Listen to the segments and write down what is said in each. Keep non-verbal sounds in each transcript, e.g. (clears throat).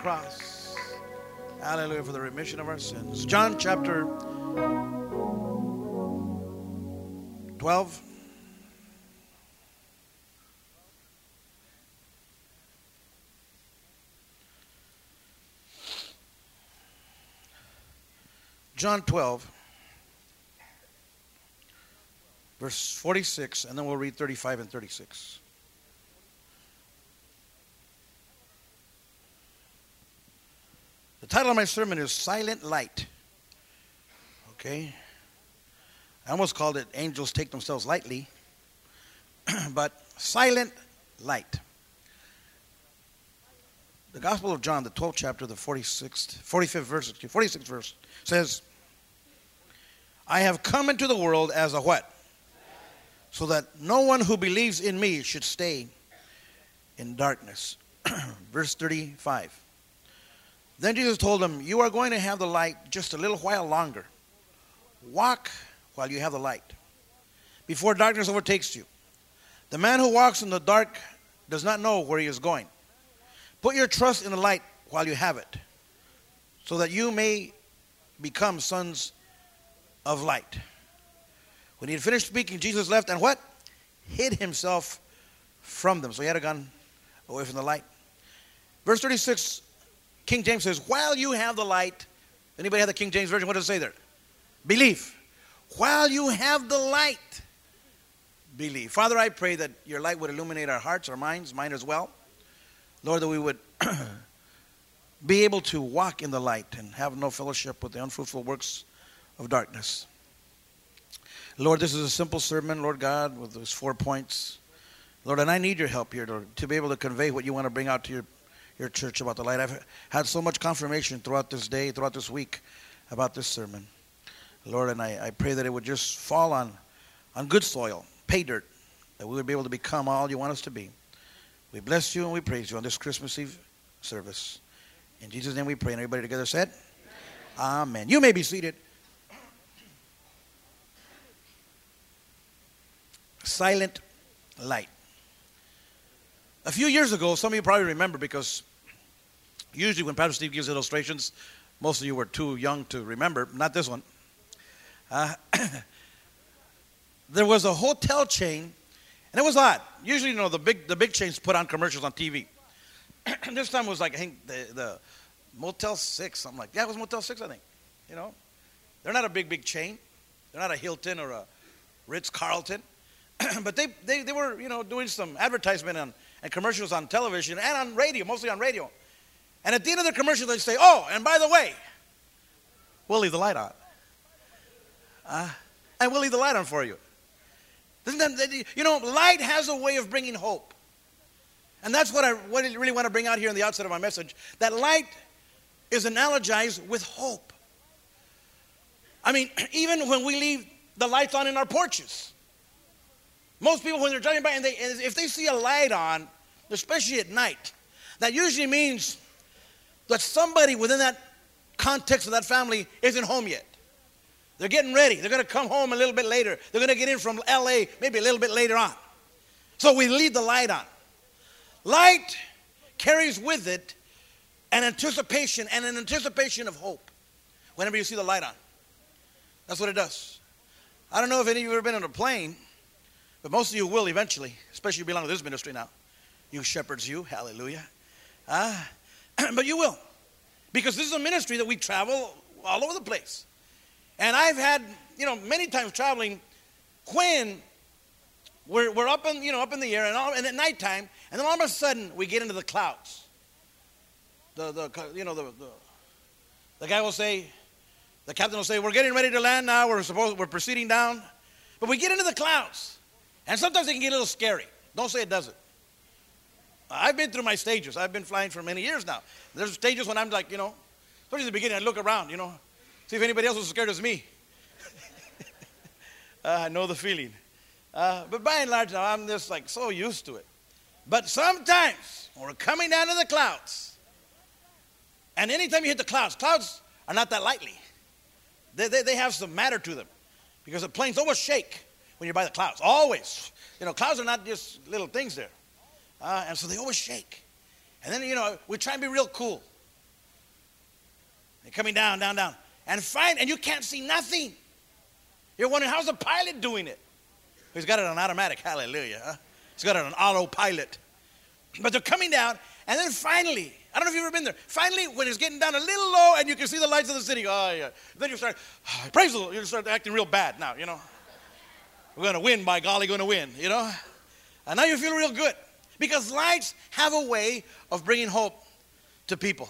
cross. Hallelujah for the remission of our sins. John chapter 12. John 12, verse 46, and then we'll read 35 and 36. Title of my sermon is Silent Light. Okay? I almost called it Angels Take Themselves Lightly, (clears throat) but Silent Light. The Gospel of John, the 12th chapter, the 46th, 45th verse, 46th verse, says, I have come into the world as a what? So that no one who believes in me should stay in darkness. (clears throat) Verse 35. Then Jesus told them, You are going to have the light just a little while longer. Walk while you have the light, before darkness overtakes you. The man who walks in the dark does not know where he is going. Put your trust in the light while you have it, so that you may become sons of light. When he had finished speaking, Jesus left and what? Hid himself from them. So he had gone away from the light. Verse 36, King James says, While you have the light, anybody have the King James Version? What does it say there? Believe. While you have the light, believe. Father, I pray that your light would illuminate our hearts, our minds, mine as well. Lord, that we would (clears throat) be able to walk in the light and have no fellowship with the unfruitful works of darkness. Lord, this is a simple sermon, Lord God, with those four points. Lord, and I need your help here, Lord, to be able to convey what you want to bring out to your, your church about the light. I've had so much confirmation throughout this day, throughout this week about this sermon. Lord, and I, I pray that it would just fall on, on good soil, pay dirt, that we would be able to become all you want us to be. We bless you and we praise you on this Christmas Eve service. In Jesus' name we pray. And everybody together said, Amen. Amen. You may be seated. Silent light. A few years ago, some of you probably remember because usually when Pastor Steve gives illustrations, most of you were too young to remember. Not this one. Uh, (coughs) there was a hotel chain, and it was odd. Usually, you know, the big the big chains put on commercials on TV. And (coughs) this time it was like I think the, the Motel Six, something like yeah, it was Motel Six, I think. You know, they're not a big big chain. They're not a Hilton or a Ritz Carlton, (coughs) but they, they they were you know doing some advertisement and, and commercials on television and on radio, mostly on radio. And at the end of the commercial, they say, "Oh, and by the way, we'll leave the light on." Uh, and we'll leave the light on for you. You know, light has a way of bringing hope. And that's what I what I really want to bring out here in the outset of my message. That light is analogized with hope. I mean, (clears throat) even when we leave the lights on in our porches, most people, when they're driving by, and they, if they see a light on, especially at night, that usually means that somebody within that context of that family isn't home yet. They're getting ready. They're going to come home a little bit later. They're going to get in from LA maybe a little bit later on. So we leave the light on. Light carries with it an anticipation and an anticipation of hope whenever you see the light on. That's what it does. I don't know if any of you have ever been on a plane, but most of you will eventually, especially if you belong to this ministry now. You shepherds, you, hallelujah. Uh, (clears throat) but you will. Because this is a ministry that we travel all over the place. And I've had, you know, many times traveling when we're, we're up in, you know, up in the air and, all, and at nighttime, and then all of a sudden we get into the clouds. The, the, you know, the, the, the guy will say, the captain will say, we're getting ready to land now, we're supposed, we're proceeding down. But we get into the clouds. And sometimes it can get a little scary. Don't say it doesn't. I've been through my stages. I've been flying for many years now. There's stages when I'm like, you know, especially at the beginning, I look around, you know, See if anybody else was scared as me. uh, (laughs) I know the feeling. Uh, but by and large, now I'm just like so used to it. But sometimes when we're coming down to the clouds, and anytime you hit the clouds, clouds are not that lightly. They, they, they have some matter to them because the planes always shake when you're by the clouds. Always. You know, clouds are not just little things there. Uh, and so they always shake. And then, you know, we try and be real cool. They're coming down, down, down. And find, and you can't see nothing. You're wondering, how's the pilot doing it? He's got it on automatic, hallelujah. Huh? He's got it on autopilot. But they're coming down, and then finally, I don't know if you've ever been there. Finally, when it's getting down a little low and you can see the lights of the city, oh yeah. Then you start, oh, praise the Lord, you start acting real bad now, you know. We're gonna win, by golly, gonna win, you know. And now you feel real good. Because lights have a way of bringing hope to people.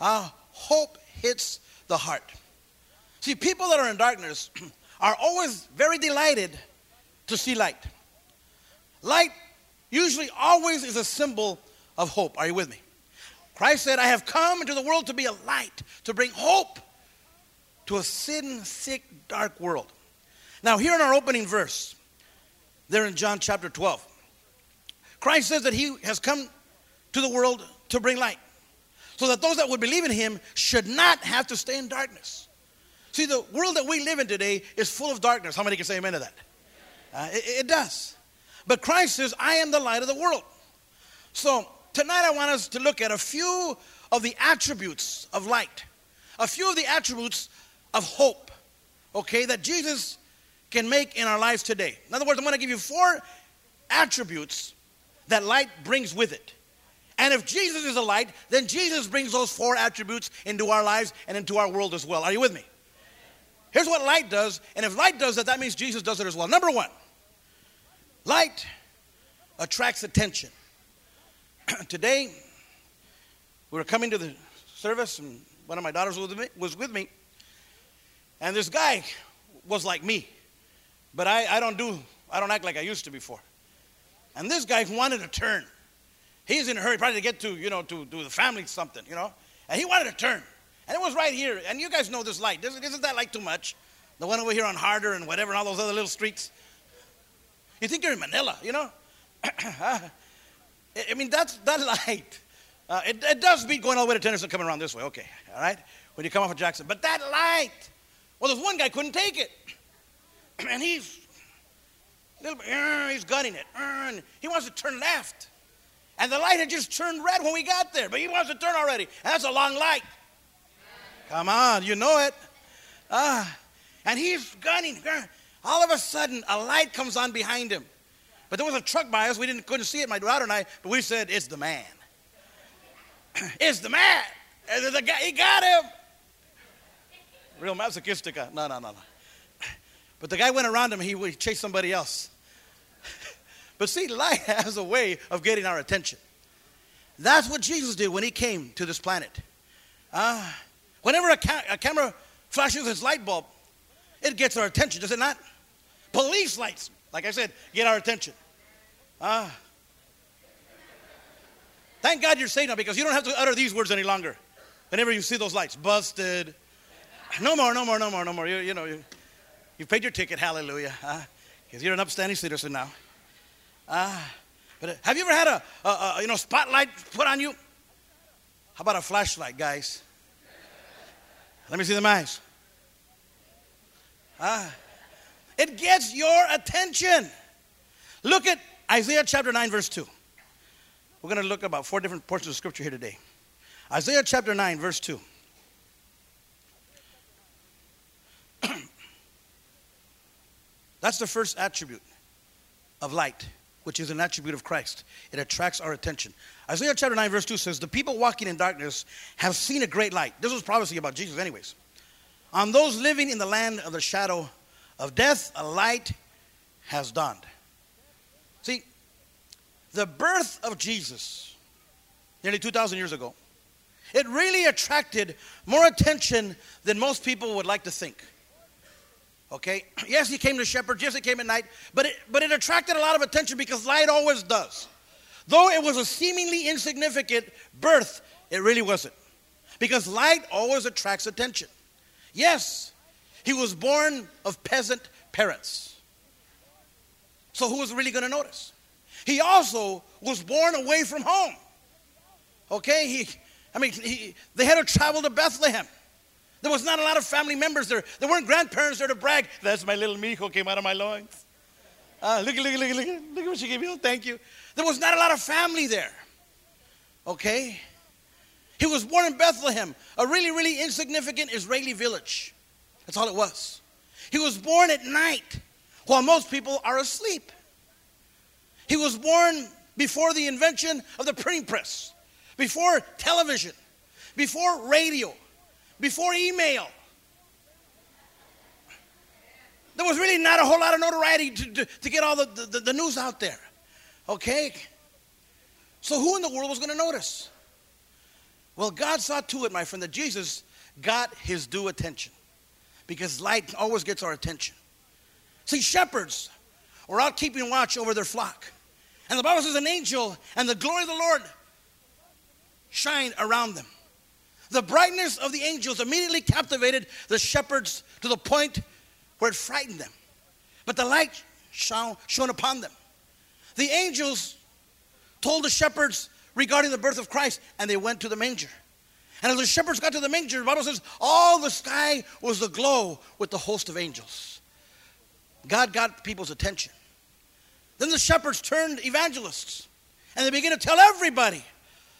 Uh, hope hits the heart. See, people that are in darkness (clears throat) are always very delighted to see light. Light usually always is a symbol of hope. Are you with me? Christ said, I have come into the world to be a light, to bring hope to a sin sick, dark world. Now, here in our opening verse, there in John chapter 12, Christ says that he has come to the world to bring light, so that those that would believe in him should not have to stay in darkness. See, the world that we live in today is full of darkness. How many can say amen to that? Uh, it, it does. But Christ says, I am the light of the world. So tonight I want us to look at a few of the attributes of light, a few of the attributes of hope, okay, that Jesus can make in our lives today. In other words, I'm going to give you four attributes that light brings with it. And if Jesus is a light, then Jesus brings those four attributes into our lives and into our world as well. Are you with me? Here's what light does, and if light does that, that means Jesus does it as well. Number one, light attracts attention. (clears throat) Today, we were coming to the service, and one of my daughters was with, me, was with me, and this guy was like me, but I, I don't do, I don't act like I used to before. And this guy wanted to turn. He's in a hurry, probably to get to, you know, to, to the family something, you know, and he wanted to turn. And it was right here. And you guys know this light. Isn't, isn't that light too much? The one over here on Harder and whatever, and all those other little streets. You think you're in Manila, you know? (coughs) I mean, that's that light. Uh, it, it, does beat going all the way to Tennyson coming around this way. Okay, all right? When you come off of Jackson. But that light, well, there's one guy couldn't take it. (coughs) And he's, little, uh, he's gunning it. Uh, he wants to turn left. And the light had just turned red when we got there, but he wants to turn already. And that's a long light. Come on, you know it. Ah, and he's gunning. All of a sudden, a light comes on behind him. But there was a truck by us. We didn't couldn't see it, my daughter and I. But we said, "It's the man. (clears throat) it's the man. And the guy, he got him." Real masochistic. No, no, no, no. But the guy went around him. He, chased somebody else. (laughs) but see, light (laughs) has a way of getting our attention. That's what Jesus did when he came to this planet. Uh, Whenever a, ca- a camera flashes its light bulb, it gets our attention, does it not? Police lights, like I said, get our attention. Ah. Thank God you're saved now because you don't have to utter these words any longer. Whenever you see those lights, busted. No more, no more, no more, no more. You, you know, you, you've paid your ticket, hallelujah. Because you're an upstanding citizen now. Ah. But uh, have you ever had a, a, a, you know spotlight put on you? How about a flashlight, guys? Let me see the eyes. Ah, it gets your attention. Look at Isaiah chapter 9, verse 2. We're going to look about four different portions of scripture here today. Isaiah chapter 9, verse 2. That's the first attribute of light, which is an attribute of Christ. It attracts our attention. Isaiah chapter 9, verse 2 says, The people walking in darkness have seen a great light. This was prophecy about Jesus, anyways. On those living in the land of the shadow of death, a light has dawned. See, the birth of Jesus, nearly 2,000 years ago, it really attracted more attention than most people would like to think. Okay? (clears throat) Yes, he came to shepherd. Yes, he came at night. But it, but it attracted a lot of attention because light always does. Though it was a seemingly insignificant birth, it really wasn't. Because light always attracts attention. Yes, he was born of peasant parents. So who was really going to notice? He also was born away from home. Okay, he, I mean, he, they had to travel to Bethlehem. There was not a lot of family members there. There weren't grandparents there to brag. That's my little Mijo came out of my loins. Uh, look, look, look, look, look at what she gave me. Oh, thank you. There was not a lot of family there. Okay? He was born in Bethlehem, a really, really insignificant Israeli village. That's all it was. He was born at night while most people are asleep. He was born before the invention of the printing press, before television, before radio, before email. There was really not a whole lot of notoriety to, to, to get all the, the, the news out there. Okay? So, who in the world was going to notice? Well, God saw to it, my friend, that Jesus got his due attention because light always gets our attention. See, shepherds were out keeping watch over their flock. And the Bible says an angel and the glory of the Lord shine around them. The brightness of the angels immediately captivated the shepherds to the point where it frightened them. But the light shone, upon them. The angels told the shepherds regarding the birth of Christ, and they went to the manger. And as the shepherds got to the manger, the Bible says all the sky was aglow with the host of angels. God got people's attention. Then the shepherds turned evangelists and they began to tell everybody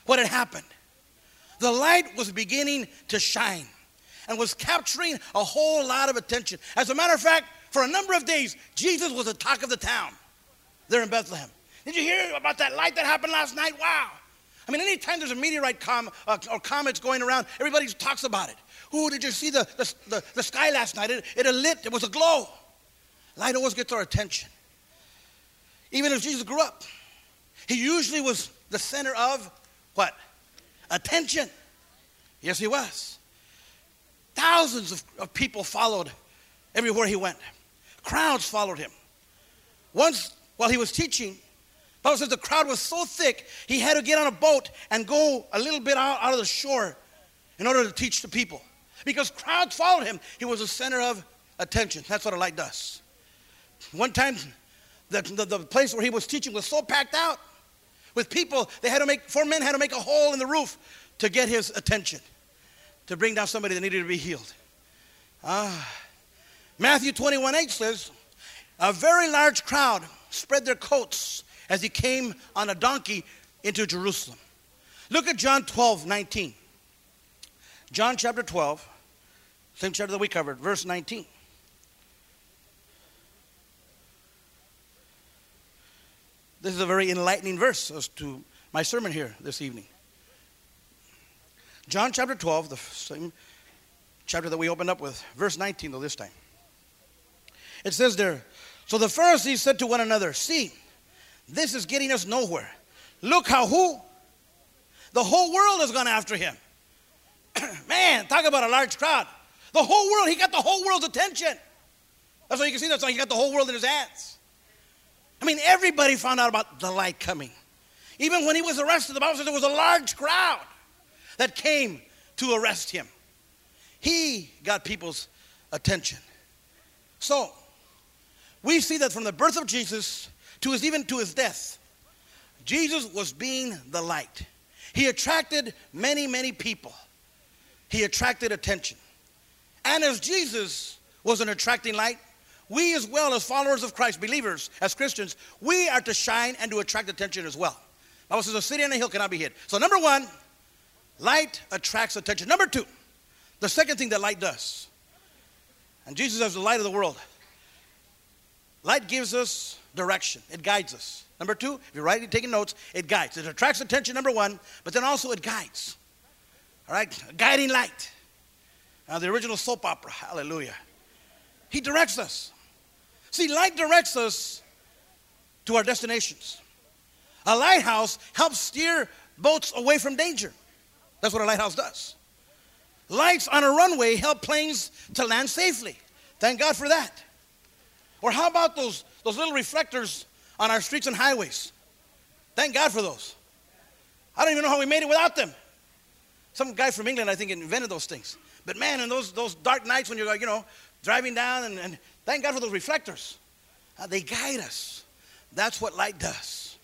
what had happened. The light was beginning to shine and was capturing a whole lot of attention. As a matter of fact, for a number of days, Jesus was the talk of the town there in Bethlehem. Did you hear about that light that happened last night? Wow. I mean, anytime there's a meteorite com- uh, or comets going around, everybody talks about it. Who did you see the, the, the, the sky last night? It, it lit, it was a glow. Light always gets our attention. Even as Jesus grew up, he usually was the center of what? Attention. Yes, he was. Thousands of, of people followed everywhere he went. Crowds followed him. Once, while he was teaching, Bible says the crowd was so thick, he had to get on a boat and go a little bit out, out of the shore in order to teach the people. Because crowds followed him. He was the center of attention. That's what a light does. One time, the, the, the, place where he was teaching was so packed out with people, they had to make, four men had to make a hole in the roof to get his attention, to bring down somebody that needed to be healed. Ah. Matthew 21 8 says, A very large crowd spread their coats as he came on a donkey into Jerusalem. Look at John 12 19. John chapter 12, same chapter that we covered, verse 19. This is a very enlightening verse as to my sermon here this evening. John chapter 12, the same chapter that we opened up with, verse 19 though this time. It says there, So the Pharisees said to one another, See, this is getting us nowhere. Look how who? The whole world has gone after him. (clears throat) Man, talk about a large crowd. The whole world, he got the whole world's attention. That's why you can see that's why he got the whole world in his hands. I mean, everybody found out about the light coming. Even when he was arrested, the Bible says there was a large crowd that came to arrest him. He got people's attention. So, we see that from the birth of Jesus to his even to his death, Jesus was being the light. He attracted many, many people. He attracted attention. And as Jesus was an attracting light, we as well as followers of Christ, believers, as Christians, we are to shine and to attract attention as well. Bible says a city on a hill cannot be hid. So number one, light attracts attention. Number two, the second thing that light does, and Jesus is the light of the world. Light gives us direction. It guides us. Number two, if you're writing, taking notes, it guides. It attracts attention, number one, but then also it guides. All right? guiding light. Now, the original soap opera, hallelujah. He directs us. See, light directs us to our destinations. A lighthouse helps steer boats away from danger. That's what a lighthouse does. Lights on a runway help planes to land safely. Thank God for that. Or how about those, those little reflectors on our streets and highways? Thank God for those. I don't even know how we made it without them. Some guy from England, I think, invented those things. But man, in those, those dark nights when you're, like, you know, driving down, and, and thank God for those reflectors. Uh, they guide us. That's what light does.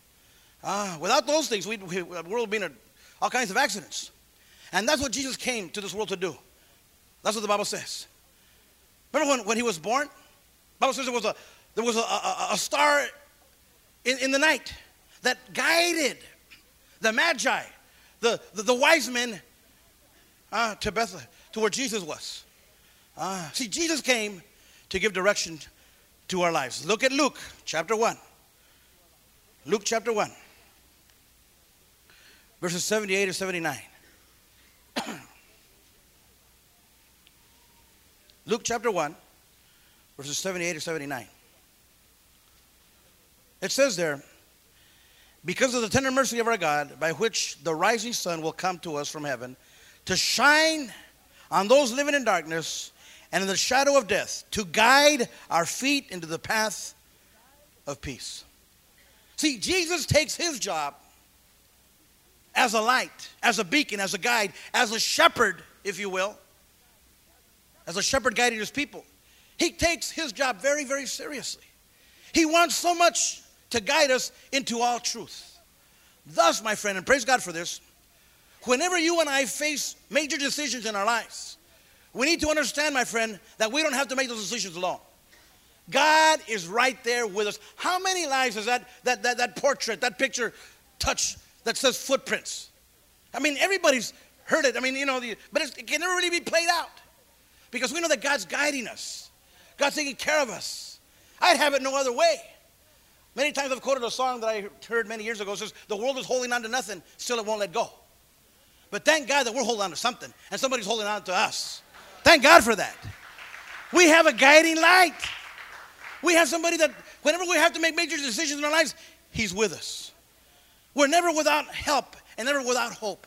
Uh, without those things, we, we, the world would be in a, all kinds of accidents. And that's what Jesus came to this world to do. That's what the Bible says. Remember when, when he was born? The Bible says there was a, there was a, a, a star in, in the night that guided the magi, the, the, the wise men, uh, to Bethlehem, to where Jesus was. Uh, see, Jesus came to give direction to our lives. Look at Luke chapter 1. Luke chapter 1, verses 78 to 79. (clears throat) Luke chapter 1, verses 78 to 79. It says there, because of the tender mercy of our God, by which the rising sun will come to us from heaven, to shine on those living in darkness and in the shadow of death, to guide our feet into the path of peace. See, Jesus takes his job as a light, as a beacon, as a guide, as a shepherd, if you will, as a shepherd guiding his people. He takes his job very, very seriously. He wants so much to guide us into all truth. Thus, my friend, and praise God for this, whenever you and I face major decisions in our lives, we need to understand, my friend, that we don't have to make those decisions alone. God is right there with us. How many lives does that, that, that, that portrait, that picture touch that says footprints? I mean, everybody's heard it. I mean, you know, the, but it can never really be played out because we know that God's guiding us, God's taking care of us. I'd have it no other way. Many times I've quoted a song that I heard many years ago. It says, The world is holding on to nothing, still it won't let go. But thank God that we're holding on to something and somebody's holding on to us. Thank God for that. We have a guiding light. We have somebody that, whenever we have to make major decisions in our lives, He's with us. We're never without help and never without hope.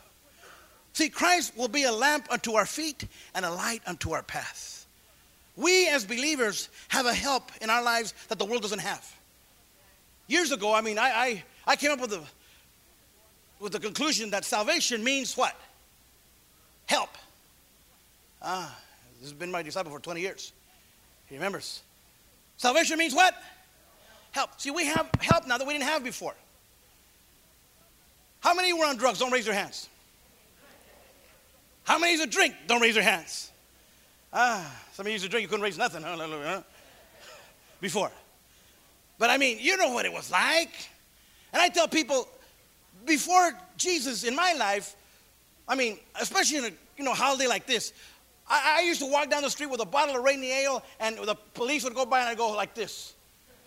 See, Christ will be a lamp unto our feet and a light unto our path. We as believers have a help in our lives that the world doesn't have. Years ago, I mean, I, I, I came up with the, with the conclusion that salvation means what? Help. Ah, has been my disciple for 20 years. He remembers. Salvation means what? Help. See, we have help now that we didn't have before. How many were on drugs? Don't raise your hands. How many used to drink? Don't raise your hands. Ah, some of you used to drink, you couldn't raise nothing. Before. But I mean, you know what it was like. And I tell people, before Jesus in my life, I mean, especially in a you know holiday like this, I, I used to walk down the street with a bottle of Rainier Ale, and the police would go by, and I'd go like this.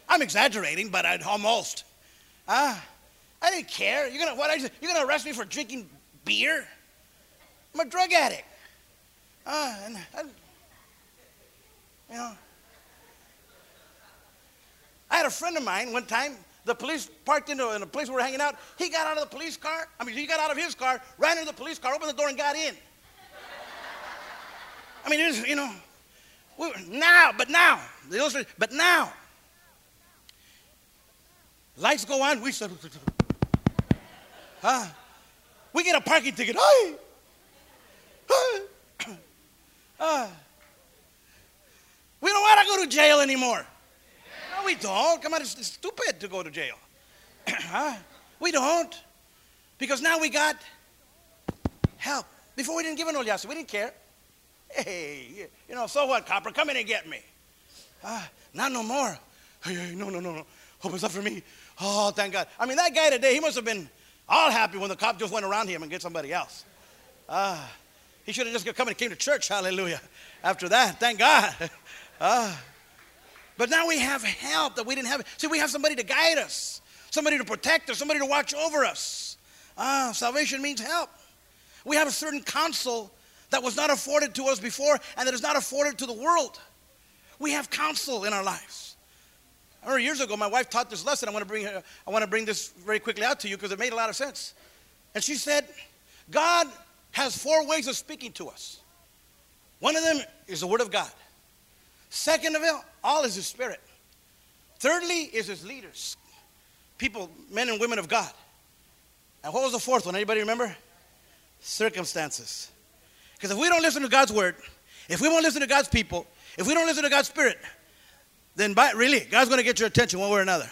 I'm exaggerating, but I'd almost. Ah, I didn't care. You're gonna what? You're gonna arrest me for drinking beer? I'm a drug addict. Ah, and I, you know. I had a friend of mine one time. The police parked into in a place we were hanging out. He got out of the police car. I mean, he got out of his car, ran into the police car, opened the door, and got in. I mean, it is, you know, now, but now, the illustration, but now, lights go on, we said, huh? We get a parking ticket. Hey, hey. Uh, we don't want to go to jail anymore. No, we don't. Come on, it's, it's stupid to go to jail. (clears throat) huh? We don't. Because now we got help. Before we didn't give an old We didn't care. Hey, you know, so what, copper? Come in and get me. Ah, not no more. Hey, no, no, no, no. Hope it's not for me. Oh, thank God. I mean, that guy today, he must have been all happy when the cop just went around him and get somebody else. Ah, he should have just come and came to church. Hallelujah. After that, thank God. (laughs) Ah, but now we have help that we didn't have. See, we have somebody to guide us, somebody to protect us, somebody to watch over us. Ah, salvation means help. We have a certain counsel that was not afforded to us before and that is not afforded to the world. We have counsel in our lives. I remember years ago, my wife taught this lesson. I want to bring, her, I want to bring this very quickly out to you because it made a lot of sense. And she said, God has four ways of speaking to us. One of them is the Word of God. Second of all, all is His Spirit. Thirdly, is His leaders, people, men and women of God. And what was the fourth one? Anybody remember? Circumstances. Because if we don't listen to God's word, if we won't listen to God's people, if we don't listen to God's spirit, then by, really, God's going to get your attention one way or another.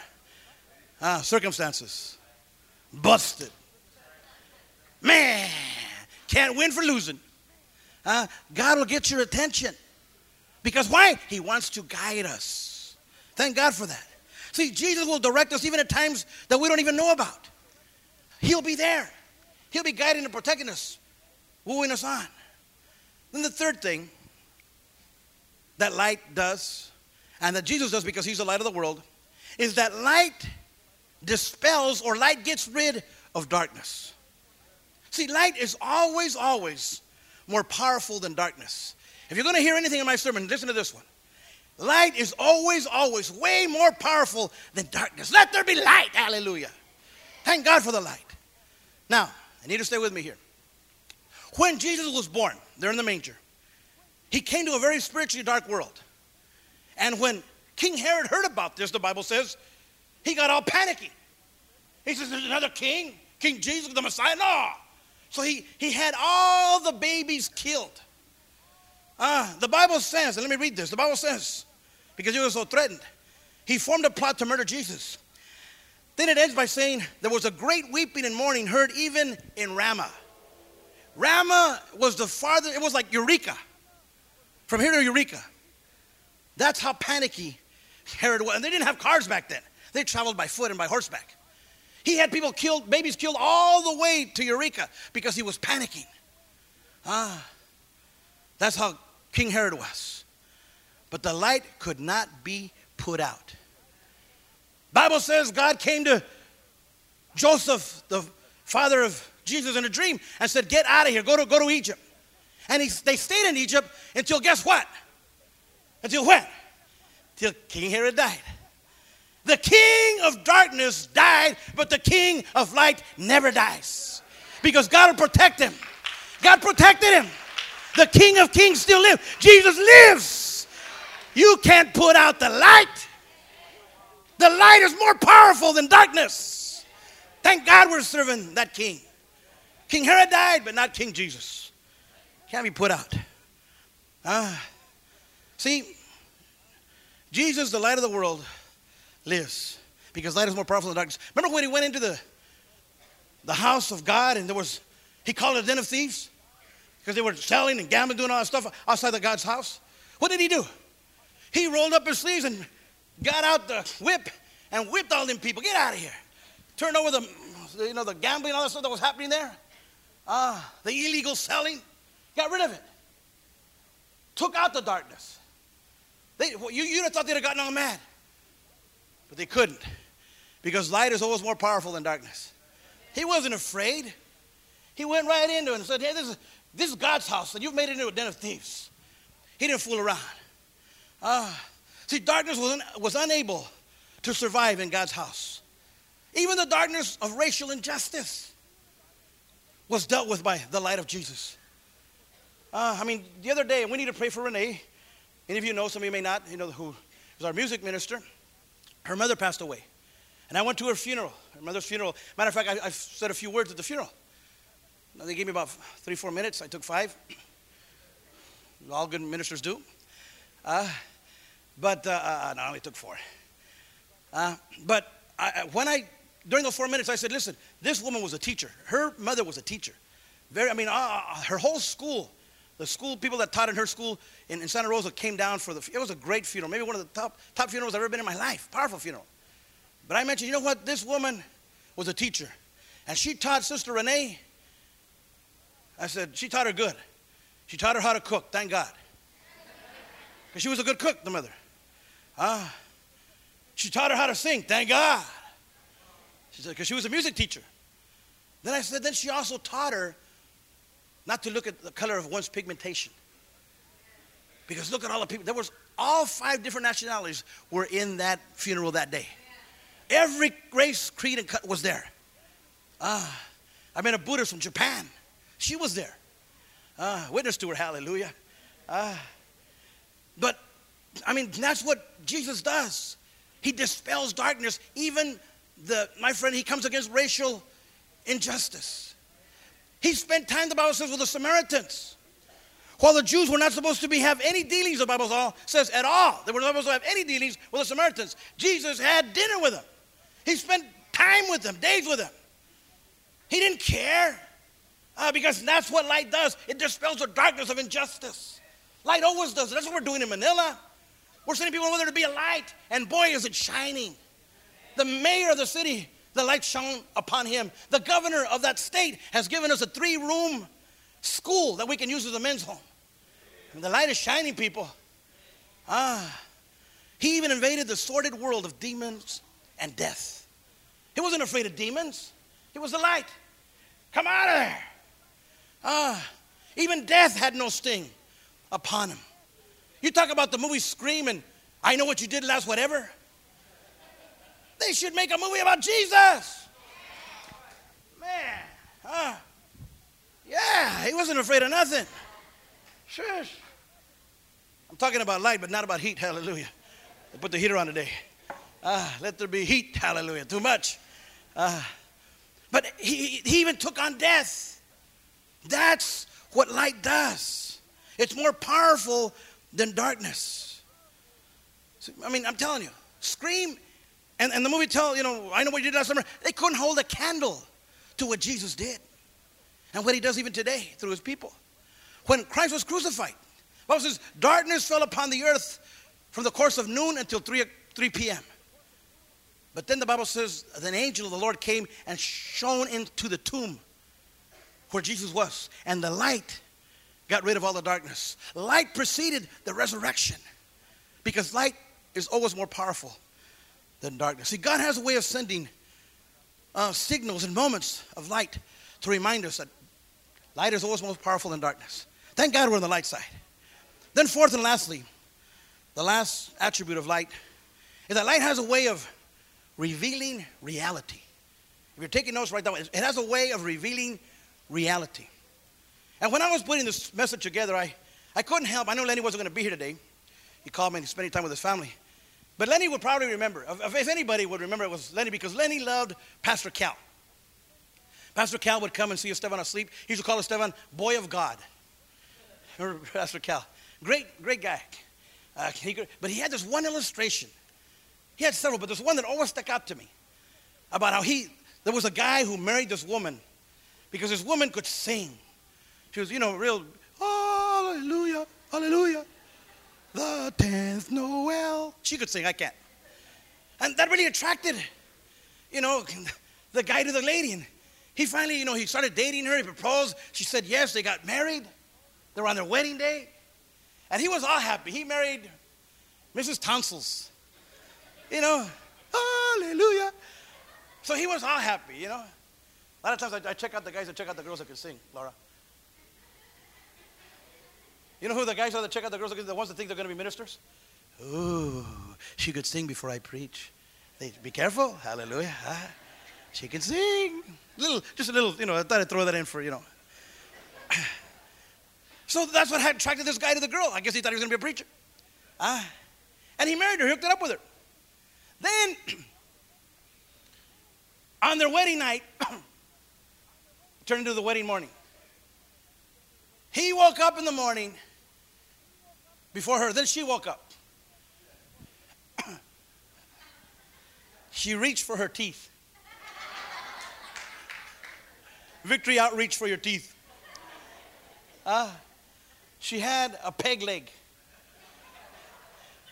Ah, circumstances. Busted. Man, can't win for losing. Uh, God will get your attention. Because why? He wants to guide us. Thank God for that. See, Jesus will direct us even at times that we don't even know about. He'll be there. He'll be guiding and protecting us, wooing us on. Then the third thing that light does, and that Jesus does because he's the light of the world, is that light dispels or light gets rid of darkness. See, light is always, always more powerful than darkness. If you're going to hear anything in my sermon, listen to this one. Light is always, always way more powerful than darkness. Let there be light. Hallelujah. Thank God for the light. Now, I need to stay with me here. When Jesus was born, there in the manger, he came to a very spiritually dark world. And when King Herod heard about this, the Bible says, he got all panicky. He says, There's another king, King Jesus, the Messiah. No. So he, he had all the babies killed. Ah, the Bible says, and let me read this. The Bible says, because he was so threatened, he formed a plot to murder Jesus. Then it ends by saying, There was a great weeping and mourning heard even in Ramah. Ramah was the farthest, it was like Eureka. From here to Eureka. That's how panicky Herod was. And they didn't have cars back then, they traveled by foot and by horseback. He had people killed, babies killed all the way to Eureka because he was panicking. Ah, that's how King Herod was. But the light could not be put out. Bible says God came to Joseph, the father of Jesus, in a dream and said, Get out of here, go to, go to Egypt. And he, they stayed in Egypt until guess what? Until when? Till King Herod died. The king of darkness died, but the king of light never dies. Because God will protect him. God protected him. The king of kings still lives. Jesus lives. You can't put out the light. The light is more powerful than darkness. Thank God we're serving that king. King Herod died, but not King Jesus. Can't be put out. Ah. See, Jesus, the light of the world, lives because light is more powerful than darkness. Remember when he went into the, the house of God and there was, he called it a den of thieves? Because they were selling and gambling, doing all that stuff outside of God's house. What did he do? He rolled up his sleeves and got out the whip and whipped all them people. Get out of here. Turned over the, you know, the gambling, and all that stuff that was happening there. Ah, uh, the illegal selling. Got rid of it. Took out the darkness. They, you, you'd have thought they'd have gotten all mad. But they couldn't. Because light is always more powerful than darkness. He wasn't afraid. He went right into it and said, Hey, this is, this is God's house, and you've made it into a den of thieves. He didn't fool around. Uh, see, darkness was, un, was unable to survive in God's house. Even the darkness of racial injustice was dealt with by the light of Jesus. Uh, I mean, the other day, we need to pray for Renee. Any of you know, some of you may not, you know, who is our music minister. Her mother passed away. And I went to her funeral, her mother's funeral. Matter of fact, I, I said a few words at the funeral. They gave me about three, four minutes. I took five. (clears throat) All good ministers do. Uh, but uh, uh, no, I only took four. Uh, but I, when I, during those four minutes, I said, listen, this woman was a teacher. Her mother was a teacher. Very, I mean, uh, uh, her whole school, the school people that taught in her school in, in, Santa Rosa came down for the, it was a great funeral. Maybe one of the top, top funerals I've ever been in my life. Powerful funeral. But I mentioned, you know what? This woman was a teacher. And she taught Sister Renee. I said, she taught her good. She taught her how to cook, thank God. Because she was a good cook, the mother. Ah. She taught her how to sing, thank God. She said, because she was a music teacher. Then I said, then she also taught her not to look at the color of one's pigmentation. Because look at all the people. There was all five different nationalities were in that funeral that day. Every race, creed, and cut was there. Ah, I met a Buddhist from Japan. She was there. Ah, witness to her, hallelujah. Ah, but I mean, that's what Jesus does. He dispels darkness. Even the my friend, he comes against racial injustice. He spent time, the Bible says, with the Samaritans. While the Jews were not supposed to be have any dealings, the Bible says at all. They were not supposed to have any dealings with the Samaritans. Jesus had dinner with them. He spent time with them, days with them. He didn't care. Uh, because that's what light does. It dispels the darkness of injustice. Light always does. That's what we're doing in Manila. We're sending people over there to be a light, and boy, is it shining. The mayor of the city the light shone upon him. The governor of that state has given us a three room school that we can use as a men's home. the light is shining, people. Ah. He even invaded the sordid world of demons and death. He wasn't afraid of demons. He was the light. Come out of there. Ah. Even death had no sting upon him. You talk about the movie Scream and I know what you did last whatever. They should make a movie about Jesus. Man, huh? Yeah, he wasn't afraid of nothing. Shush. I'm talking about light, but not about heat. Hallelujah. They put the heater on today. Ah, let there be heat. Hallelujah. Too much. Ah. But he, he even took on death. That's what light does. It's more powerful than darkness. I mean, I'm telling you, Scream and, and the movie tell, you know, I know what you did last summer. They couldn't hold a candle to what Jesus did and what he does even today through his people. When Christ was crucified, the Bible says, darkness fell upon the earth from the course of noon until 3, 3 p.m. But then the Bible says, an angel of the Lord came and shone into the tomb where Jesus was, and the light got rid of all the darkness. Light preceded the resurrection because light is always more powerful than darkness. See, God has a way of sending uh, signals and moments of light to remind us that light is always more powerful than darkness. Thank God we're on the light side. Then, fourth and lastly, the last attribute of light is that light has a way of revealing reality. If you're taking notes, write that. It has a way of revealing reality. And when I was putting this message together, I, I couldn't help. I know Lenny wasn't going to be here today. He called me and he's spending time with his family. But Lenny would probably remember. If anybody would remember, it was Lenny because Lenny loved Pastor Cal. Pastor Cal would come and see Esteban asleep. He used to call Esteban boy of God. Remember (laughs) Pastor Cal? Great, great guy. Uh, he, but he had this one illustration. He had several, but there's one that always stuck out to me about how he, there was a guy who married this woman because this woman could sing. She was, you know, real, hallelujah, hallelujah the tenth Noel. She could sing, I can't. And that really attracted, you know, (laughs) the guy to the lady. And he finally, you know, he started dating her. He proposed. She said yes. They got married. They were on their wedding day. And he was all happy. He married Mrs. Tonsils. You know, hallelujah. So he was all happy, you know. A lot of times I, I check out the guys and check out the girls that can sing, Laura. You know who the guys are that check out the girls? The ones that think they're going to be ministers? Ooh, she could sing before I preach. They, be careful. Hallelujah. Ah, she can sing. Little, just a little, you know, I thought I'd throw that in for, you know. (clears throat) So that's what attracted this guy to the girl. I guess he thought he was going to be a preacher. Ah. And he married her, he hooked it up with her. Then, (clears throat) on their wedding night, (clears throat) turned into the wedding morning. He woke up in the morning before her. Then she woke up. (clears throat) she reached for her teeth. Victory outreach for your teeth. Uh, she had a peg leg.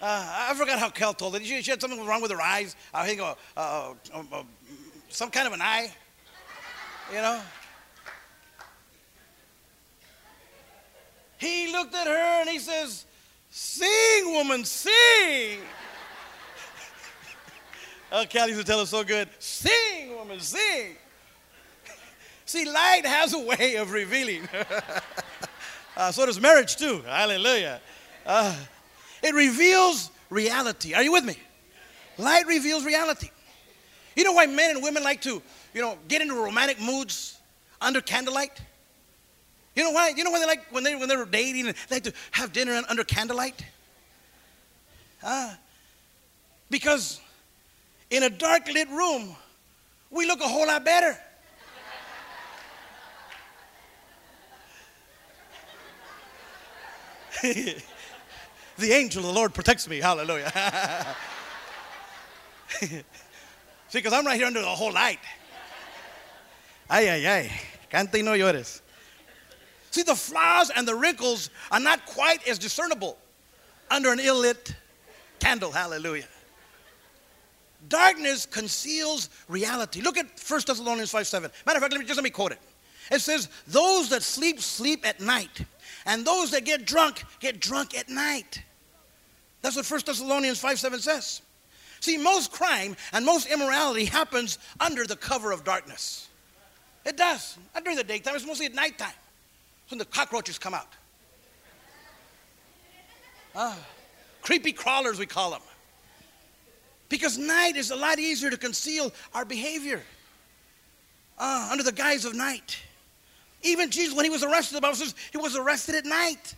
Uh, I forgot how Kel told it. She, she, had something wrong with her eyes. I think uh, uh, uh, uh some kind of an eye. You know? He looked at her and he says, Sing, woman, sing. oh, Callie used to tell us so good. Sing, woman, sing. See, light has a way of revealing. (laughs) uh, so does marriage, too. Hallelujah. Uh, it reveals reality. Are you with me? Light reveals reality. You know why men and women like to, you know, get into romantic moods under candlelight? You know why? You know when they like when they when they were dating and they like to have dinner under candlelight? Ah, because in a dark lit room, we look a whole lot better. (laughs) the angel of the Lord protects me. Hallelujah. (laughs) See, because I'm right here under the whole light. Ay, ay, ay. Canta y no llores. See, the flaws and the wrinkles are not quite as discernible under an ill lit candle. Hallelujah. Darkness conceals reality. Look at 1 Thessalonians 5 7. Matter of fact, let me just let me quote it. It says, Those that sleep, sleep at night. And those that get drunk, get drunk at night. That's what 1 Thessalonians 5 7 says. See, most crime and most immorality happens under the cover of darkness. It does. Not during the daytime, it's mostly at nighttime. When the cockroaches come out. Ah, creepy crawlers, we call them. Because night is a lot easier to conceal our behavior uh, under the guise of night. Even Jesus, when he was arrested, the Bible says he was arrested at night.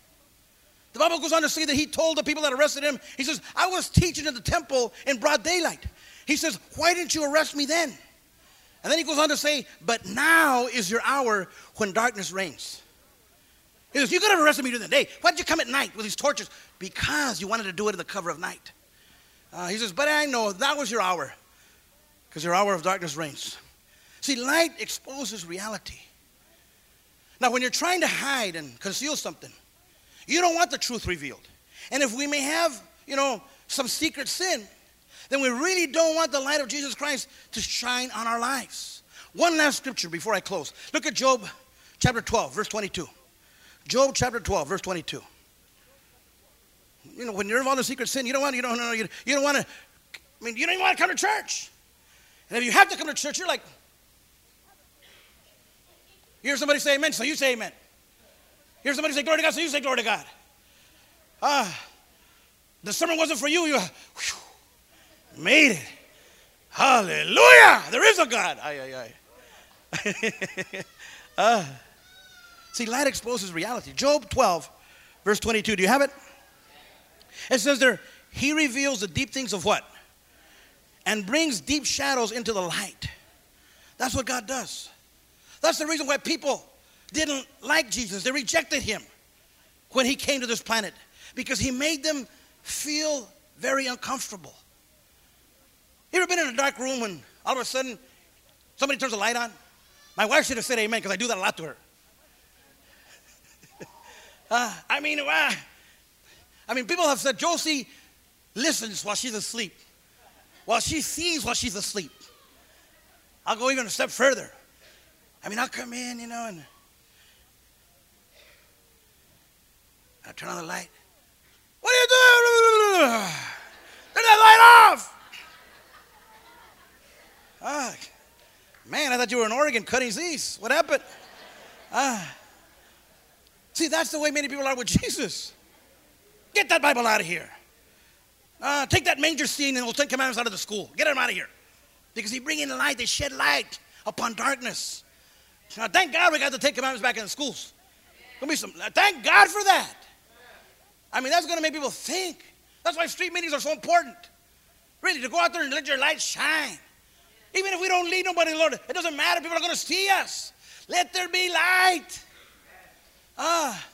The Bible goes on to say that he told the people that arrested him, he says, I was teaching in the temple in broad daylight. He says, Why didn't you arrest me then? And then he goes on to say, But now is your hour when darkness reigns. He says, You could have arrested me during the day. Why did you come at night with these torches? Because you wanted to do it in the cover of night. Uh, he says, But I know that was your hour, because your hour of darkness reigns. See, light exposes reality. Now, when you're trying to hide and conceal something, you don't want the truth revealed. And if we may have, you know, some secret sin, then we really don't want the light of Jesus Christ to shine on our lives. One last scripture before I close. Look at Job chapter 12, verse 22. Job chapter 12, verse 22. You know, when you're involved in secret sin, you don't want, you don't, know, you, you don't want to, I mean, you don't even want to come to church. And if you have to come to church, you're like, you hear somebody say amen, so you say amen. You hear somebody say glory to God, so you say glory to God. Ah, the sermon wasn't for you. You whew, made it. Hallelujah. There is a God. Aye, aye, aye. uh, (laughs) see, light exposes reality. Job 12, verse 22. Do you have it? It says there, He reveals the deep things of what? And brings deep shadows into the light. That's what God does. That's the reason why people didn't like Jesus. They rejected him when he came to this planet because he made them feel very uncomfortable. You ever been in a dark room when all of a sudden somebody turns a light on? My wife should have said amen because I do that a lot to her. Uh, I mean, uh, I mean, people have said Josie listens while she's asleep, while she sees while she's asleep. I'll go even a step further. I mean, I'll come in, you know, and I turn on the light. What are you doing? Turn that light off. Ah, man, I thought you were in Oregon cutting Z's. What happened? Ah. See, that's the way many people are with Jesus. Get that Bible out of here. Uh, take that manger scene and we'll take commandments out of the school. Get them out of here. Because he bring in the light, they shed light upon darkness. Now, thank God we got the Ten Commandments back in the schools. Gonna be some, thank God for that. I mean, that's going to make people think. That's why street meetings are so important. Really, to go out there and let your light shine. Even if we don't lead nobody, Lord, it doesn't matter. People are going to see us. Let there be light. Ah,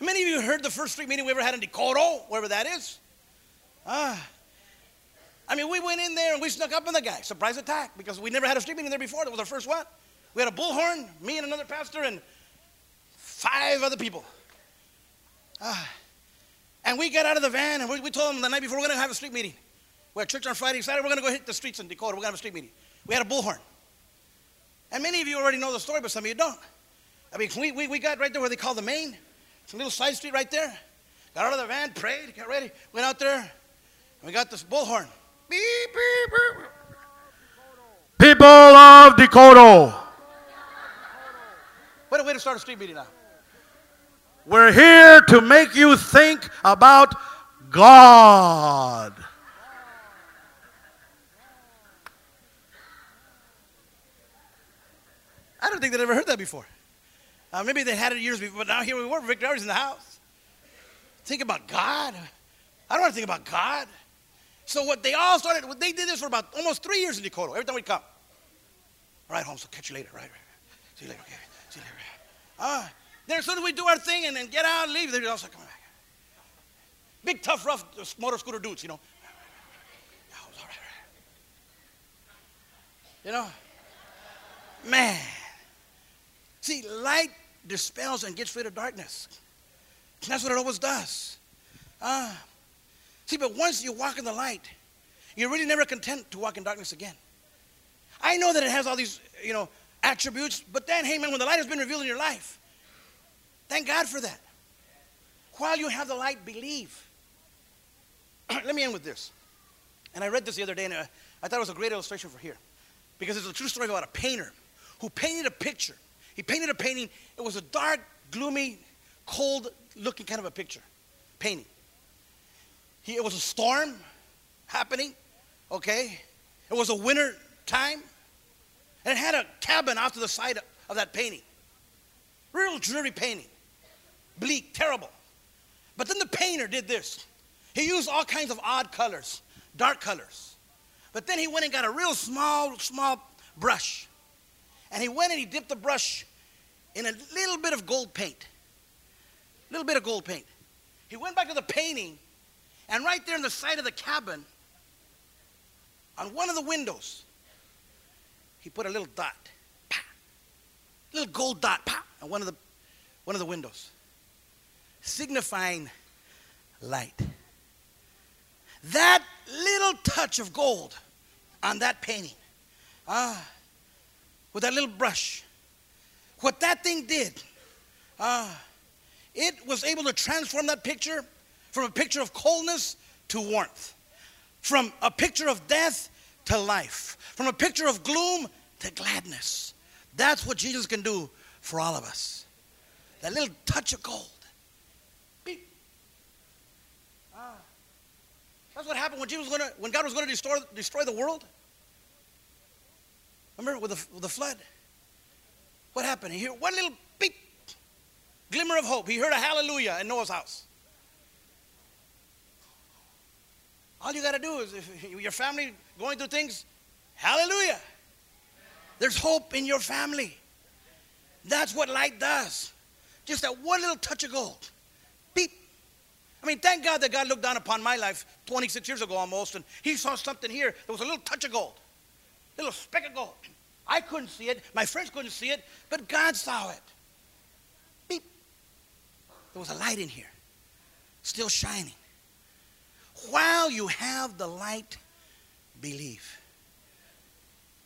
many of you heard the first street meeting we ever had in Decoto, wherever that is. Ah, I mean, we went in there and we snuck up on the guy, surprise attack, because we never had a street meeting there before. That was our first one. We had a bullhorn, me and another pastor, and five other people. Ah, and we got out of the van and we, we told them the night before we're going to have a street meeting. We had church on Friday, Saturday, we're going to go hit the streets in Decoto. We're going to have a street meeting. We had a bullhorn. And many of you already know the story, but some of you don't. I mean, we, we, we got right there where they call the main. It's a little side street right there. Got out of the van, prayed, got ready, went out there, and we got this bullhorn. Beep, beep, beep. People of Decoto. What a way to start a street meeting now. We're here to make you think about God. I don't think they'd ever heard that before. Uh, maybe they had it years before, but now here we were, Victoria's in the house. Think about God. I don't want to think about God. So what they all started, they did this for about almost three years in Decoto. Every time we come. All right, home, so catch you later. Right, right. See you later. Okay. See you later. Ah, then as soon as we do our thing and then get out and leave, they're also coming back. Big, tough, rough motor scooter dudes, you know. You know, man. See, light dispels and gets rid of darkness. That's what it always does. Ah. See, but once you walk in the light, you're really never content to walk in darkness again. I know that it has all these, you know, attributes. But then, hey man, when the light has been revealed in your life, thank God for that. While you have the light, believe. (clears throat) Let me end with this. And I read this the other day, and uh, I thought it was a great illustration for here. Because it's a true story about a painter who painted a picture. He painted a painting. It was a dark, gloomy, cold looking kind of a picture. Painting. He, it was a storm happening, okay? It was a winter time. And it had a cabin off to the side of, of that painting. Real dreary painting. Bleak, terrible. But then the painter did this. He used all kinds of odd colors, dark colors. But then he went and got a real small, small brush. And he went and he dipped the brush in a little bit of gold paint. A little bit of gold paint. He went back to the painting, and right there in the side of the cabin, on one of the windows, he put a little dot. Pa, little gold dot pa, on one of the one of the windows. Signifying light. That little touch of gold on that painting, ah, with that little brush, what that thing did, ah, it was able to transform that picture from a picture of coldness to warmth, from a picture of death to life, from a picture of gloom to gladness. That's what Jesus can do for all of us. That little touch of gold. Beep. Ah. That's what happened when Jesus was to, when God was going to destroy, destroy the world. Remember with the, with the flood? What happened? He heard one little beep, glimmer of hope. He heard a hallelujah in Noah's house. All you got to do is, if (laughs) your family going through things, hallelujah. There's hope in your family. That's what light does. Just that one little touch of gold. Beep. I mean, thank God that God looked down upon my life 26 years ago almost, and He saw something here. There was a little touch of gold, little speck of gold. I couldn't see it, my friends couldn't see it, but God saw it. Beep. There was a light in here, still shining. While you have the light, believe.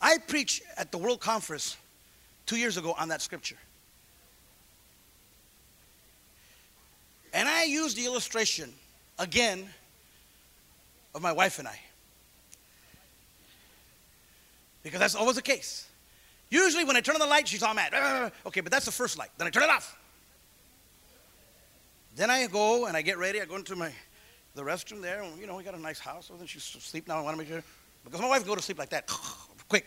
I preached at the World Conference two years ago on that scripture. And I used the illustration again of my wife and I. Because that's always the case. Usually when I turn on the light, she's all mad. (laughs) Okay, but that's the first light. Then I turn it off. Then I go and I get ready. I go into my the restroom there. And, you know, we got a nice house. So then she's asleep now. I want to make sure. Because my wife go to sleep like that. (laughs) Quick.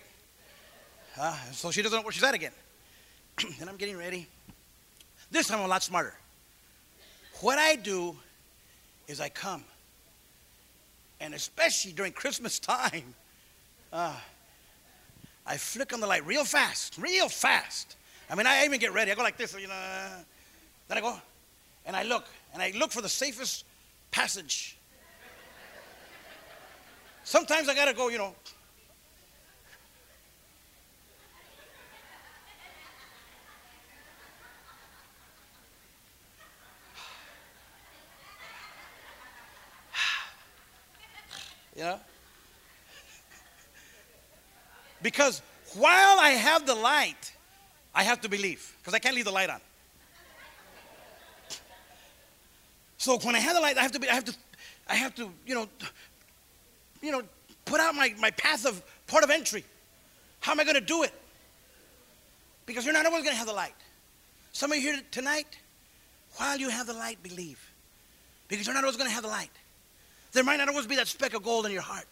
Uh, so she doesn't know where she's at again. (clears throat) and I'm getting ready. This time I'm a lot smarter. What I do is I come. And especially during Christmas (laughs) time, uh, I flick on the light real fast, real fast. I mean, I even get ready. I go like this, you know. Then I go and I look, and I look for the safest passage. Sometimes I got to go, you know. (sighs) you know? Because while I have the light, I have to believe because I can't leave the light on. So when I have the light, I have to be, I have to, I have to, you know, you know, put out my, my path of port of entry. How am I going to do it? Because you're not always going to have the light. Some of you here tonight, while you have the light, believe. Because you're not always going to have the light. There might not always be that speck of gold in your heart.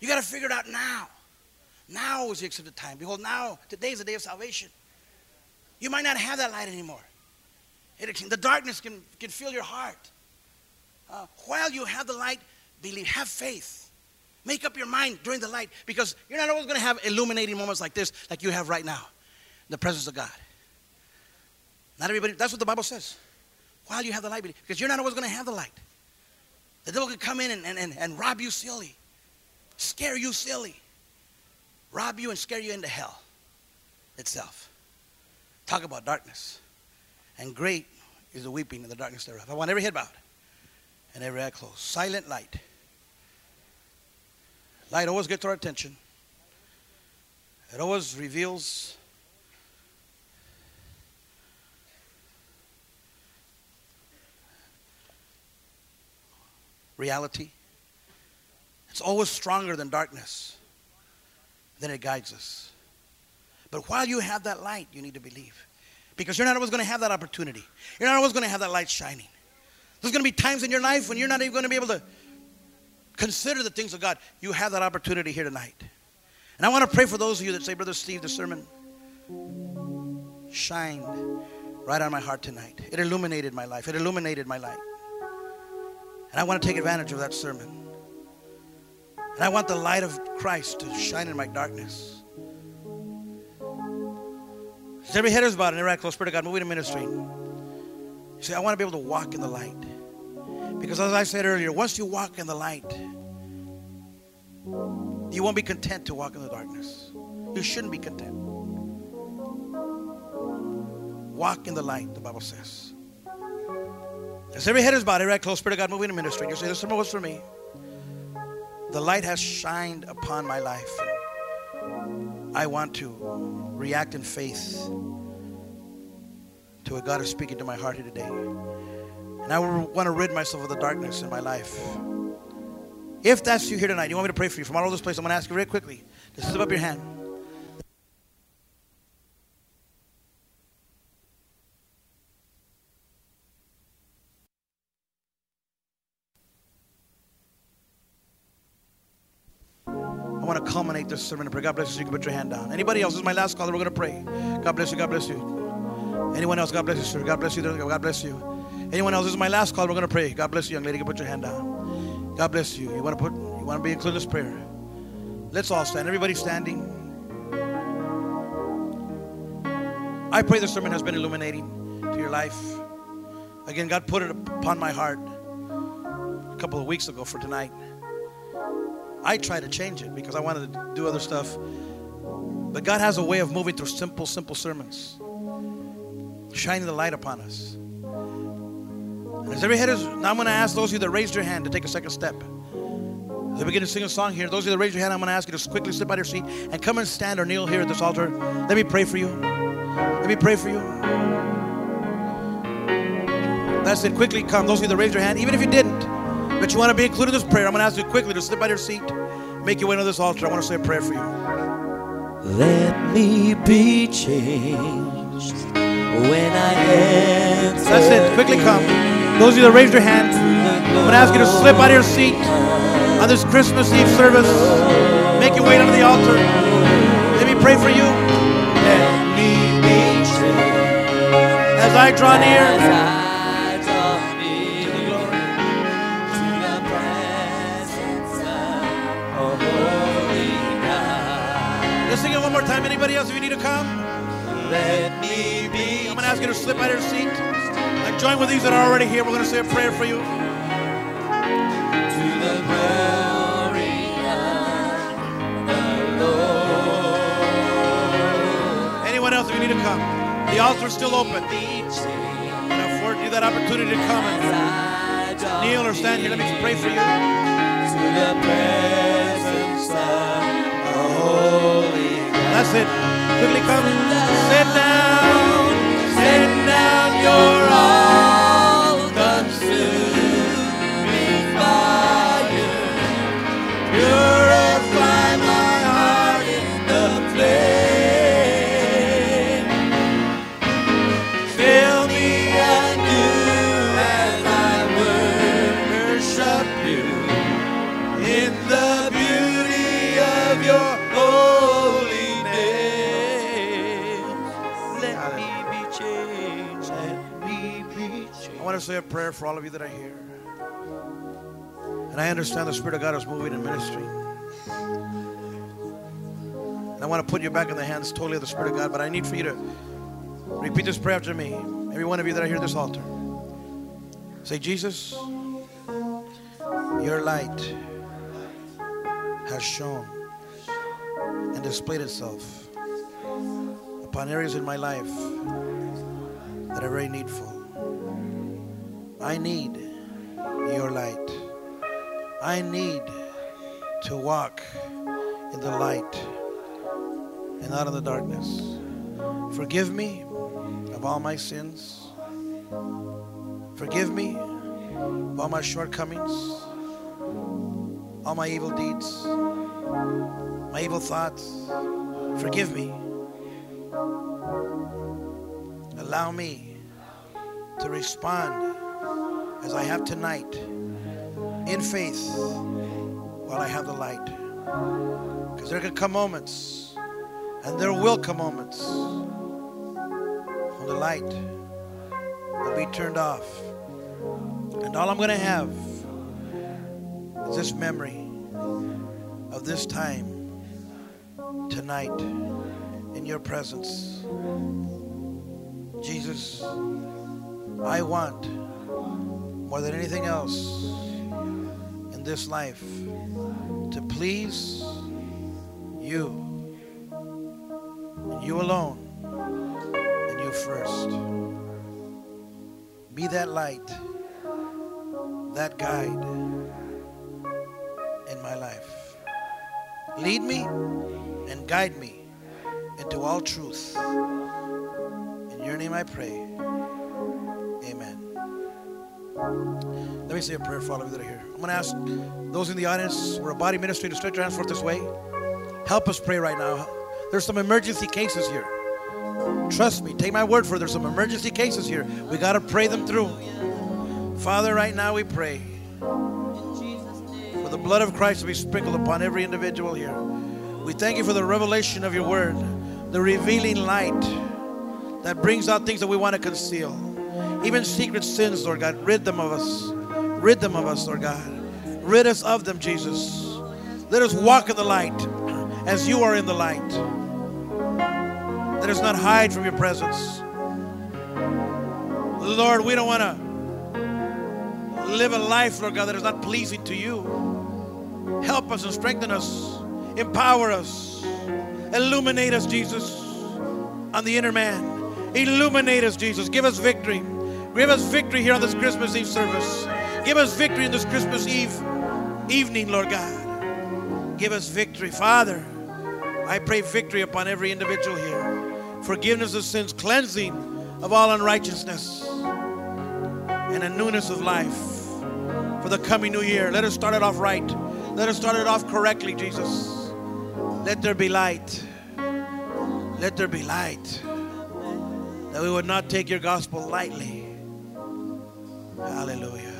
You got to figure it out now. Now is the accepted time. Behold, now, today is the day of salvation. You might not have that light anymore. It, the darkness can, can fill your heart. Uh, while you have the light, believe, have faith. Make up your mind during the light because you're not always going to have illuminating moments like this, like you have right now, in the presence of God. Not everybody, that's what the Bible says. While you have the light, because you're not always going to have the light. The devil can come in and, and, and rob you silly, scare you silly rob you and scare you into hell itself. Talk about darkness. And great is the weeping in the darkness thereof. I want every head bowed and every eye closed. Silent light. Light always gets our attention. It always reveals reality. It's always stronger than darkness. Then it guides us. But while you have that light, you need to believe. Because you're not always going to have that opportunity. You're not always going to have that light shining. There's going to be times in your life when you're not even going to be able to consider the things of God. You have that opportunity here tonight. And I want to pray for those of you that say, Brother Steve, the sermon shined right on my heart tonight. It illuminated my life, it illuminated my life. And I want to take advantage of that sermon. And I want the light of Christ to shine in my darkness. As every head is bowed and every eye closed, Spirit of God, moving in ministry. You say, I want to be able to walk in the light. Because as I said earlier, once you walk in the light, you won't be content to walk in the darkness. You shouldn't be content. Walk in the light, the Bible says. As every head is bowed, every eye closed, Spirit of God moving in ministry. You say, This sermon was for me. The light has shined upon my life. I want to react in faith to what God is speaking to my heart here today. And I want to rid myself of the darkness in my life. If that's you here tonight, you want me to pray for you from all over this place, I'm going to ask you very quickly to slip up your hand. Culminate this sermon in prayer. God bless you. You can put your hand down. Anybody else? This is my last call. We're going to pray. God bless you. God bless you. Anyone else? God bless you, sir. God bless you. God bless you. Anyone else? This is my last call. We're going to pray. God bless you, young lady. You can put your hand down. God bless you. You want to put? You want to be included in this prayer? Let's all stand. Everybody standing. I pray the sermon has been illuminating to your life. Again, God put it upon my heart a couple of weeks ago for tonight. I tried to change it because I wanted to do other stuff. But God has a way of moving through simple, simple sermons, shining the light upon us. And as every head is, now I'm going to ask those of you that raised your hand to take a second step. As we begin to sing a song here, those of you that raised your hand, I'm going to ask you to quickly slip out of your seat and come and stand or kneel here at this altar. Let me pray for you. Let me pray for you. That's it. Quickly come. Those of you that raised your hand, even if you didn't, but you want to be included in this prayer, I'm going to ask you quickly to slip out of your seat, make your way to this altar. I want to say a prayer for you. Let me be changed when I enter. That's it. Quickly come. Those of you that raised your hand, I'm going to ask you to slip out of your seat on this Christmas Eve service. Make your way down to the altar. Let me pray for you. Let me be changed As I draw near, come, Let me be I'm going to ask you to slip out of your seat and join with these that are already here. We're going to say a prayer for you. to the glory of the Lord. Anyone else, if you need to come, the altar's still open. And afford you that opportunity to come and as I draw kneel or stand here. Let me pray for you. to the presence of a holy God. That's it. Quickly come. Sit down. Sit down. You're all a prayer for all of you that are here. And I understand the Spirit of God is moving in ministry. And I want to put you back in the hands totally of the Spirit of God, but I need for you to repeat this prayer after me. Every one of you that are here at this altar. Say, Jesus, your light has shone and displayed itself upon areas in my life that are very needful. I need your light. I need to walk in the light and not in the darkness. Forgive me of all my sins. Forgive me of all my shortcomings. all my evil deeds, my evil thoughts. Forgive me. Allow me to respond as I have tonight in faith while I have the light. Because there can come moments, and there will come moments when the light will be turned off. And all I'm going to have is this memory of this time tonight in your presence. Jesus, I want more than anything else in this life to please you and you alone and you first. Be that light, that guide in my life. Lead me and guide me into all truth. In your name I pray. Amen. Let me say a prayer for all of you that are here. I'm going to ask those in the audience, we're a body ministry, to stretch your hands forth this way. Help us pray right now. There's some emergency cases here. Trust me, take my word for it. There's some emergency cases here. We got to pray them through. Father, right now we pray for the blood of Christ to be sprinkled upon every individual here. We thank you for the revelation of your word, the revealing light that brings out things that we want to conceal. Even secret sins, Lord God, rid them of us. Rid them of us, Lord God. Rid us of them, Jesus. Let us walk in the light as you are in the light. Let us not hide from your presence. Lord, we don't want to live a life, Lord God, that is not pleasing to you. Help us and strengthen us. Empower us. Illuminate us, Jesus, on the inner man. Illuminate us, Jesus. Give us victory. Give us victory here on this Christmas Eve service. Give us victory in this Christmas Eve evening, Lord God. Give us victory. Father, I pray victory upon every individual here. Forgiveness of sins, cleansing of all unrighteousness, and a newness of life for the coming new year. Let us start it off right. Let us start it off correctly, Jesus. Let there be light. Let there be light. That we would not take your gospel lightly. Hallelujah.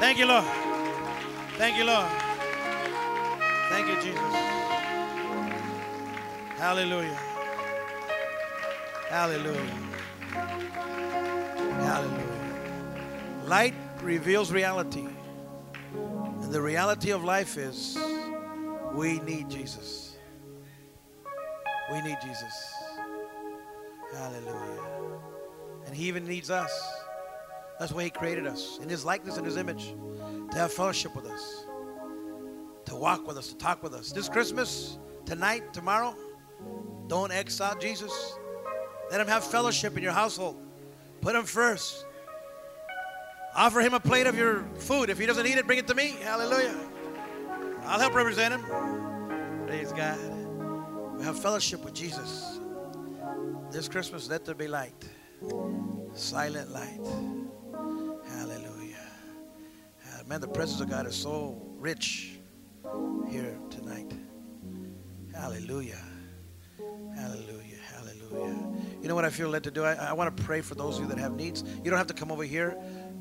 Thank you, Lord. Thank you, Lord. Thank you, Jesus. Hallelujah. Hallelujah. Hallelujah. Light reveals reality. And the reality of life is we need Jesus. We need Jesus. Hallelujah. And He even needs us. That's why He created us in His likeness and His image to have fellowship with us, to walk with us, to talk with us. This Christmas, tonight, tomorrow, don't out Jesus. Let Him have fellowship in your household. Put Him first. Offer Him a plate of your food. If He doesn't eat it, bring it to me. Hallelujah. I'll help represent Him. Praise God. We have fellowship with Jesus. This Christmas, let there be light. Silent light. Hallelujah. Uh, Man, the presence of God is so rich here tonight. Hallelujah. Hallelujah. Hallelujah. You know what I feel led to do? I, I want to pray for those of you that have needs. You don't have to come over here,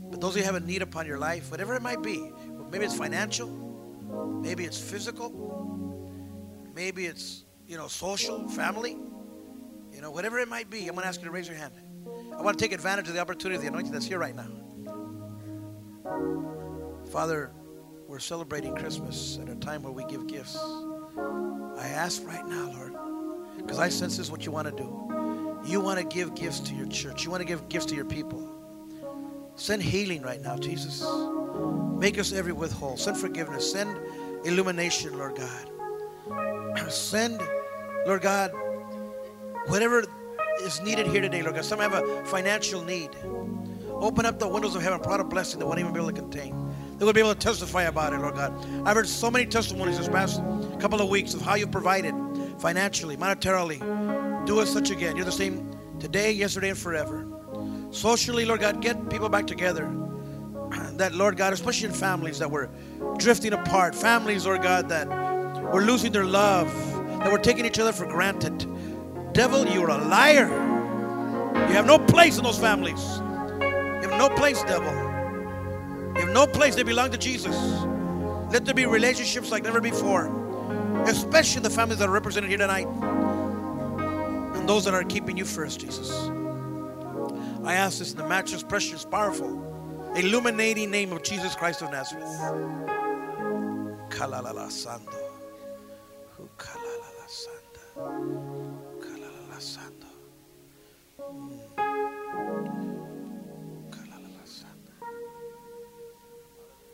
but those of you who have a need upon your life, whatever it might be, maybe it's financial, maybe it's physical, maybe it's, you know, social, family, you know, whatever it might be, I'm going to ask you to raise your hand. I want to take advantage of the opportunity, of the anointing that's here right now. Father, we're celebrating Christmas at a time where we give gifts. I ask right now, Lord, because I sense this is what you want to do. You want to give gifts to your church. You want to give gifts to your people. Send healing right now, Jesus. Make us every with whole. Send forgiveness. Send illumination, Lord God. (clears throat) Send, Lord God, whatever is needed here today, Lord God. Some have a financial need. Open up the windows of heaven, out a blessing that won't even be able to contain. They will be able to testify about it, Lord God. I've heard so many testimonies this past couple of weeks of how you've provided financially, monetarily. Do us such again. You're the same today, yesterday, and forever. Socially, Lord God, get people back together. (clears throat) That, Lord God, especially in families that were drifting apart, families, Lord God, that were losing their love, that were taking each other for granted. Devil, you're a liar. You have no place in those families. You have no place, devil. You have no place. They belong to Jesus. Let there be relationships like never before, especially the families that are represented here tonight and those that are keeping you first, Jesus. I ask this in the matchless, precious, powerful, illuminating name of Jesus Christ of Nazareth. Kalalala Sando. Kalalala Sanda.